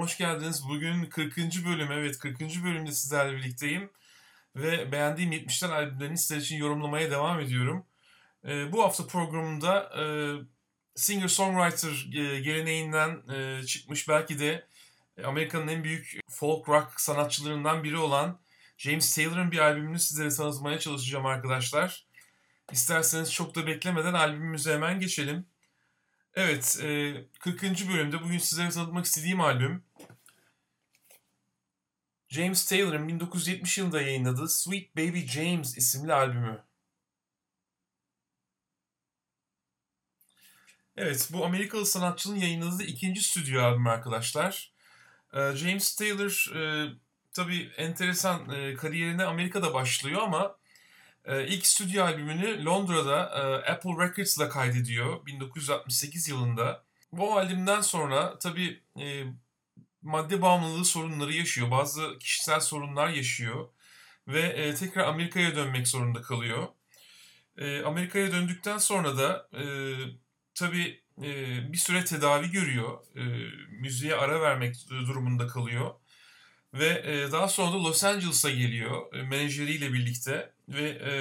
hoş geldiniz. Bugün 40. bölüm, evet 40. bölümde sizlerle birlikteyim. Ve beğendiğim 70'ler albümlerini sizler için yorumlamaya devam ediyorum. Ee, bu hafta programında e, singer-songwriter e, geleneğinden e, çıkmış belki de Amerika'nın en büyük folk rock sanatçılarından biri olan James Taylor'ın bir albümünü sizlere tanıtmaya çalışacağım arkadaşlar. İsterseniz çok da beklemeden albümümüze hemen geçelim. Evet, 40. bölümde bugün sizlere tanıtmak istediğim albüm James Taylor'ın 1970 yılında yayınladığı Sweet Baby James isimli albümü. Evet, bu Amerikalı sanatçının yayınladığı ikinci stüdyo albümü arkadaşlar. James Taylor tabii enteresan kariyerine Amerika'da başlıyor ama e, ilk stüdyo albümünü Londra'da e, Apple Records'la kaydediyor 1968 yılında. Bu albümden sonra tabii e, madde bağımlılığı sorunları yaşıyor. Bazı kişisel sorunlar yaşıyor. Ve e, tekrar Amerika'ya dönmek zorunda kalıyor. E, Amerika'ya döndükten sonra da e, tabii e, bir süre tedavi görüyor. E, müziğe ara vermek durumunda kalıyor. Ve e, daha sonra da Los Angeles'a geliyor e, menajeriyle birlikte ve e,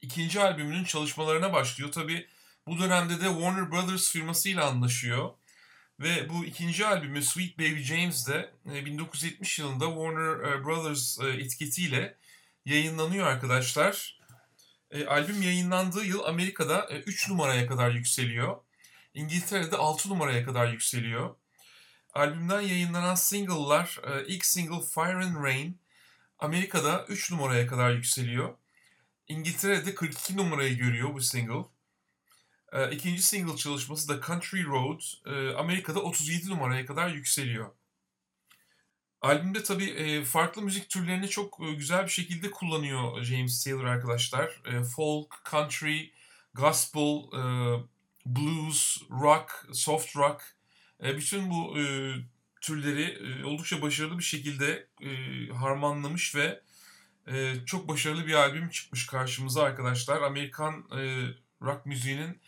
ikinci albümünün çalışmalarına başlıyor. Tabi bu dönemde de Warner Brothers firmasıyla anlaşıyor. Ve bu ikinci albümü Sweet Baby James de e, 1970 yılında Warner e, Brothers e, etiketiyle yayınlanıyor arkadaşlar. E, albüm yayınlandığı yıl Amerika'da e, 3 numaraya kadar yükseliyor. İngiltere'de 6 numaraya kadar yükseliyor. Albümden yayınlanan single'lar e, ilk single Fire and Rain Amerika'da 3 numaraya kadar yükseliyor. İngiltere'de 42 numarayı görüyor bu single. E, ikinci single çalışması da Country Road e, Amerika'da 37 numaraya kadar yükseliyor. Albümde tabii farklı müzik türlerini çok güzel bir şekilde kullanıyor James Taylor arkadaşlar. Folk, country, gospel, blues, rock, soft rock e, bütün bu e, türleri e, oldukça başarılı bir şekilde e, harmanlamış ve e, çok başarılı bir albüm çıkmış karşımıza arkadaşlar. Amerikan e, rock müziğinin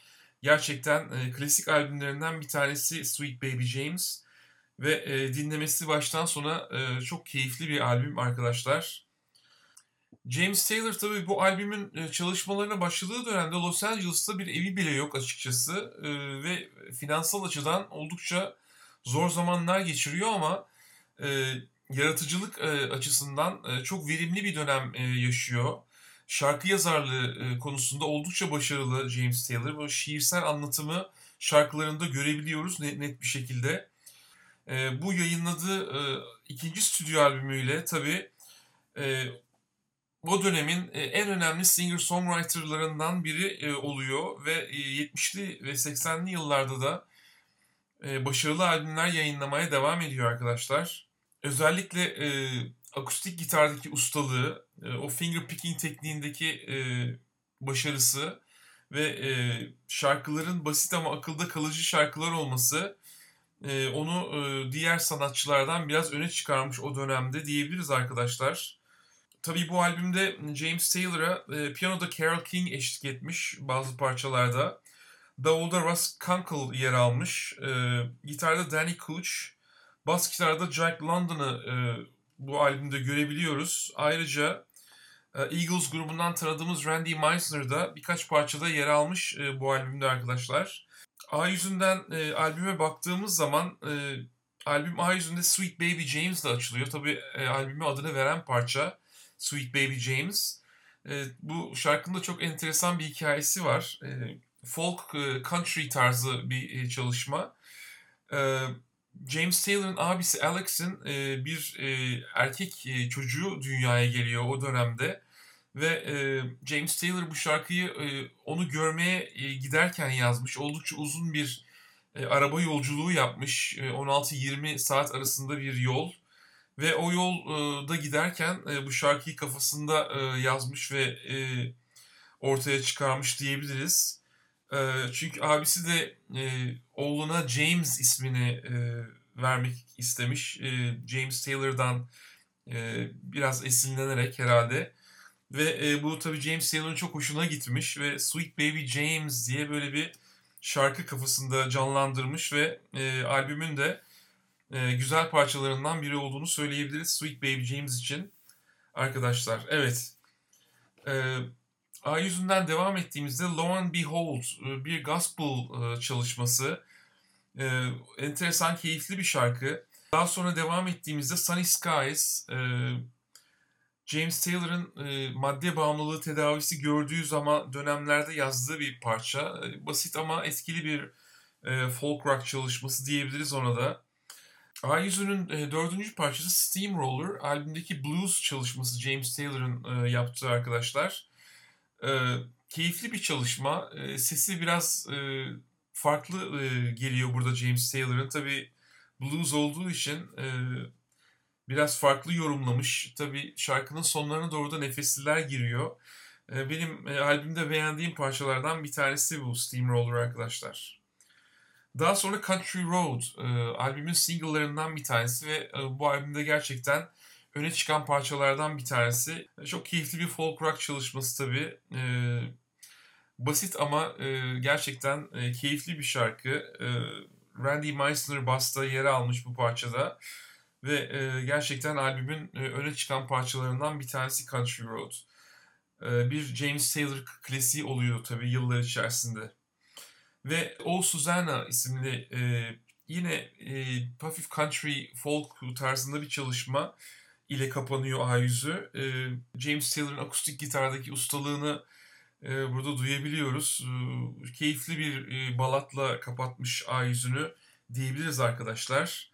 gerçekten e, klasik albümlerinden bir tanesi Sweet Baby James ve e, dinlemesi baştan sona e, çok keyifli bir albüm arkadaşlar. James Taylor tabii bu albümün e, çalışmalarına başladığı dönemde Los Angeles'ta bir evi bile yok açıkçası e, ve finansal açıdan oldukça zor zamanlar geçiriyor ama e, yaratıcılık açısından çok verimli bir dönem yaşıyor. Şarkı yazarlığı konusunda oldukça başarılı James Taylor. Bu şiirsel anlatımı şarkılarında görebiliyoruz net bir şekilde. Bu yayınladığı ikinci stüdyo albümüyle tabii o dönemin e, en önemli singer-songwriterlarından biri e, oluyor ve 70'li e, ve 80'li yıllarda da başarılı albümler yayınlamaya devam ediyor arkadaşlar. Özellikle akustik gitardaki ustalığı, o finger picking tekniğindeki başarısı ve şarkıların basit ama akılda kalıcı şarkılar olması onu diğer sanatçılardan biraz öne çıkarmış o dönemde diyebiliriz arkadaşlar. Tabii bu albümde James Taylor'a e, piyanoda Carole King eşlik etmiş bazı parçalarda. Davulda Russ Kunkel yer almış. E, gitarda Danny Couch. Bas gitarda Jack London'ı e, bu albümde görebiliyoruz. Ayrıca e, Eagles grubundan tanıdığımız Randy Meisner da birkaç parçada yer almış e, bu albümde arkadaşlar. A yüzünden e, albüme baktığımız zaman e, albüm A yüzünde Sweet Baby James de açılıyor. Tabii e, albüme adını veren parça. Sweet Baby James. E, bu şarkının da çok enteresan bir hikayesi var. E, folk e, country tarzı bir e, çalışma. E, James Taylor'ın abisi Alex'in e, bir e, erkek e, çocuğu dünyaya geliyor o dönemde. Ve e, James Taylor bu şarkıyı e, onu görmeye e, giderken yazmış. Oldukça uzun bir e, araba yolculuğu yapmış. E, 16-20 saat arasında bir yol. Ve o yolda giderken e, bu şarkıyı kafasında e, yazmış ve e, ortaya çıkarmış diyebiliriz. Çünkü abisi de oğluna James ismini vermek istemiş. James Taylor'dan biraz esinlenerek herhalde. Ve bu tabii James Taylor'ın çok hoşuna gitmiş ve Sweet Baby James diye böyle bir şarkı kafasında canlandırmış ve albümün de e, güzel parçalarından biri olduğunu söyleyebiliriz Sweet Baby James için. Arkadaşlar evet. E, A yüzünden devam ettiğimizde Lo and Behold e, bir gospel e, çalışması. E, enteresan, keyifli bir şarkı. Daha sonra devam ettiğimizde Sunny Skies, James Taylor'ın madde bağımlılığı tedavisi gördüğü zaman dönemlerde yazdığı bir parça. Basit ama etkili bir folk rock çalışması diyebiliriz ona da. A100'ün e, dördüncü parçası Steamroller, albümdeki blues çalışması James Taylor'ın yaptığı arkadaşlar. E, keyifli bir çalışma. E, sesi biraz e, farklı e, geliyor burada James Taylor'ın. Tabi blues olduğu için e, biraz farklı yorumlamış. Tabi şarkının sonlarına doğru da nefesliler giriyor. E, benim e, albümde beğendiğim parçalardan bir tanesi bu Steamroller arkadaşlar. Daha sonra Country Road e, albümün single'larından bir tanesi ve e, bu albümde gerçekten öne çıkan parçalardan bir tanesi. Çok keyifli bir folk rock çalışması tabii. E, basit ama e, gerçekten e, keyifli bir şarkı. E, Randy Meisner basta yer almış bu parçada. Ve e, gerçekten albümün e, öne çıkan parçalarından bir tanesi Country Road. E, bir James Taylor klasiği oluyor tabii yıllar içerisinde. Ve O Susanna isimli e, yine e, hafif country folk tarzında bir çalışma ile kapanıyor A100'ü. E, James Taylor'ın akustik gitardaki ustalığını e, burada duyabiliyoruz. E, keyifli bir e, balatla kapatmış A100'ünü diyebiliriz arkadaşlar.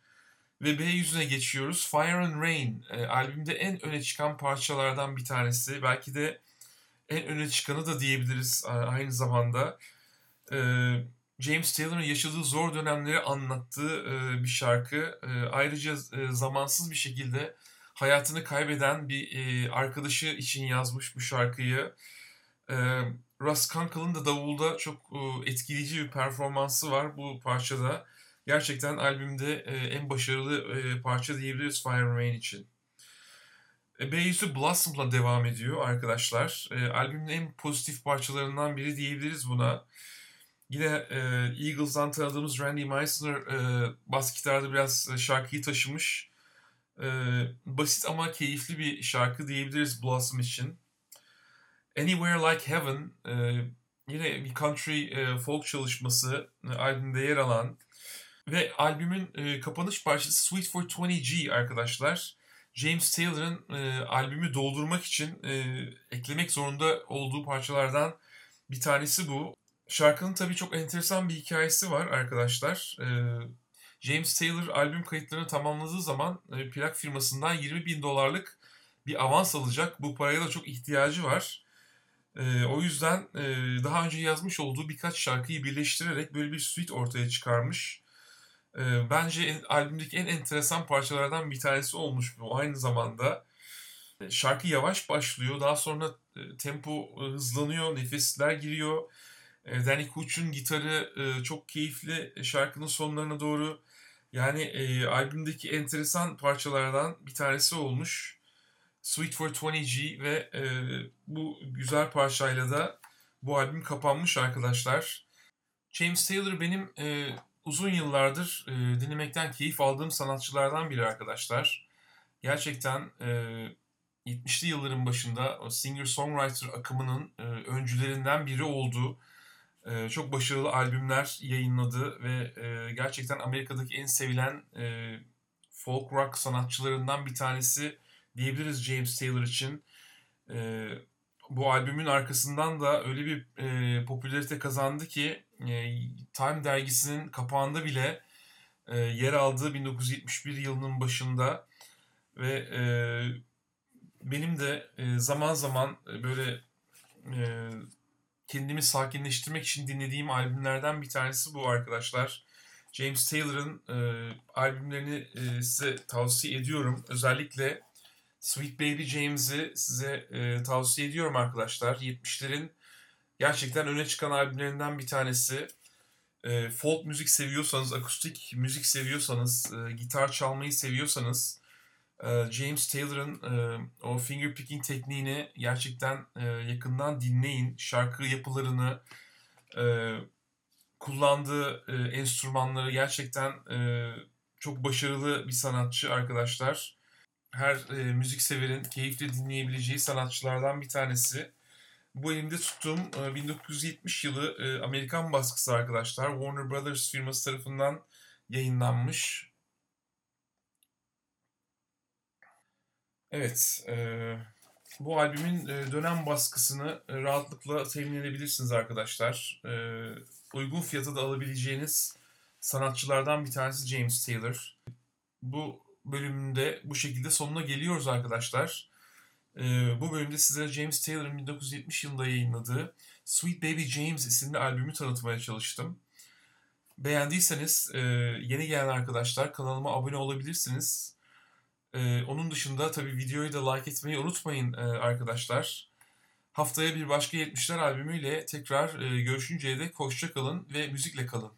Ve B yüzüne geçiyoruz. Fire and Rain e, albümde en öne çıkan parçalardan bir tanesi. Belki de en öne çıkanı da diyebiliriz aynı zamanda. James Taylor'ın yaşadığı zor dönemleri anlattığı bir şarkı. Ayrıca zamansız bir şekilde hayatını kaybeden bir e, arkadaşı için yazmış bu şarkıyı. E, Russ Kunkel'ın da davulda çok e, etkileyici bir performansı var bu parçada. Gerçekten albümde e, en başarılı e, parça diyebiliriz Fire Rain için. E, B-yüzü Blossom'la devam ediyor arkadaşlar. E, albümün en pozitif parçalarından biri diyebiliriz buna. Yine e, Eagles'dan tanıdığımız Randy Meisner e, bas gitarda biraz şarkıyı taşımış. E, basit ama keyifli bir şarkı diyebiliriz Blossom için. Anywhere Like Heaven e, yine bir country e, folk çalışması e, albümde yer alan ve albümün e, kapanış parçası Sweet for 20G arkadaşlar. James Taylor'ın e, albümü doldurmak için e, eklemek zorunda olduğu parçalardan bir tanesi bu. Şarkının tabii çok enteresan bir hikayesi var arkadaşlar. E, James Taylor albüm kayıtlarını tamamladığı zaman e, plak firmasından 20 bin dolarlık bir avans alacak. Bu paraya da çok ihtiyacı var. E, o yüzden e, daha önce yazmış olduğu birkaç şarkıyı birleştirerek böyle bir suite ortaya çıkarmış. Bence en, albümdeki en enteresan parçalardan bir tanesi olmuş bu. Aynı zamanda şarkı yavaş başlıyor. Daha sonra tempo hızlanıyor, nefesler giriyor. E, Danny Kuch'un gitarı e, çok keyifli şarkının sonlarına doğru. Yani e, albümdeki enteresan parçalardan bir tanesi olmuş. Sweet for 20G ve e, bu güzel parçayla da bu albüm kapanmış arkadaşlar. James Taylor benim e, uzun yıllardır e, dinlemekten keyif aldığım sanatçılardan biri arkadaşlar. Gerçekten e, 70'li yılların başında singer-songwriter akımının e, öncülerinden biri oldu. E, çok başarılı albümler yayınladı ve e, gerçekten Amerika'daki en sevilen e, folk rock sanatçılarından bir tanesi diyebiliriz James Taylor için. E, bu albümün arkasından da öyle bir e, popülarite kazandı ki Time dergisinin kapağında bile yer aldığı 1971 yılının başında ve benim de zaman zaman böyle kendimi sakinleştirmek için dinlediğim albümlerden bir tanesi bu arkadaşlar. James Taylor'ın e, albümlerini e, size tavsiye ediyorum. Özellikle Sweet Baby James'i size e, tavsiye ediyorum arkadaşlar. 70'lerin gerçekten öne çıkan albümlerinden bir tanesi. E, folk müzik seviyorsanız, akustik müzik seviyorsanız, e, gitar çalmayı seviyorsanız James Taylor'ın e, o finger picking tekniğini gerçekten e, yakından dinleyin. Şarkı yapılarını, e, kullandığı enstrümanları gerçekten çok başarılı bir sanatçı arkadaşlar. Her müzik severin keyifle dinleyebileceği sanatçılardan bir tanesi. Bu elimde tuttuğum e, 1970 yılı Amerikan baskısı arkadaşlar. Warner Brothers firması tarafından yayınlanmış. Evet, e, bu albümün e, dönem baskısını e, rahatlıkla temin edebilirsiniz arkadaşlar. E, uygun fiyata da alabileceğiniz sanatçılardan bir tanesi James Taylor. Bu bölümde bu şekilde sonuna geliyoruz arkadaşlar. E, bu bölümde sizlere James Taylor'ın 1970 yılında yayınladığı Sweet Baby James isimli albümü tanıtmaya çalıştım. Beğendiyseniz e, yeni gelen arkadaşlar kanalıma abone olabilirsiniz. E, onun dışında tabii videoyu da like etmeyi unutmayın e, arkadaşlar. Haftaya bir başka 70'ler albümüyle tekrar e, görüşünceye dek hoşça kalın ve müzikle kalın.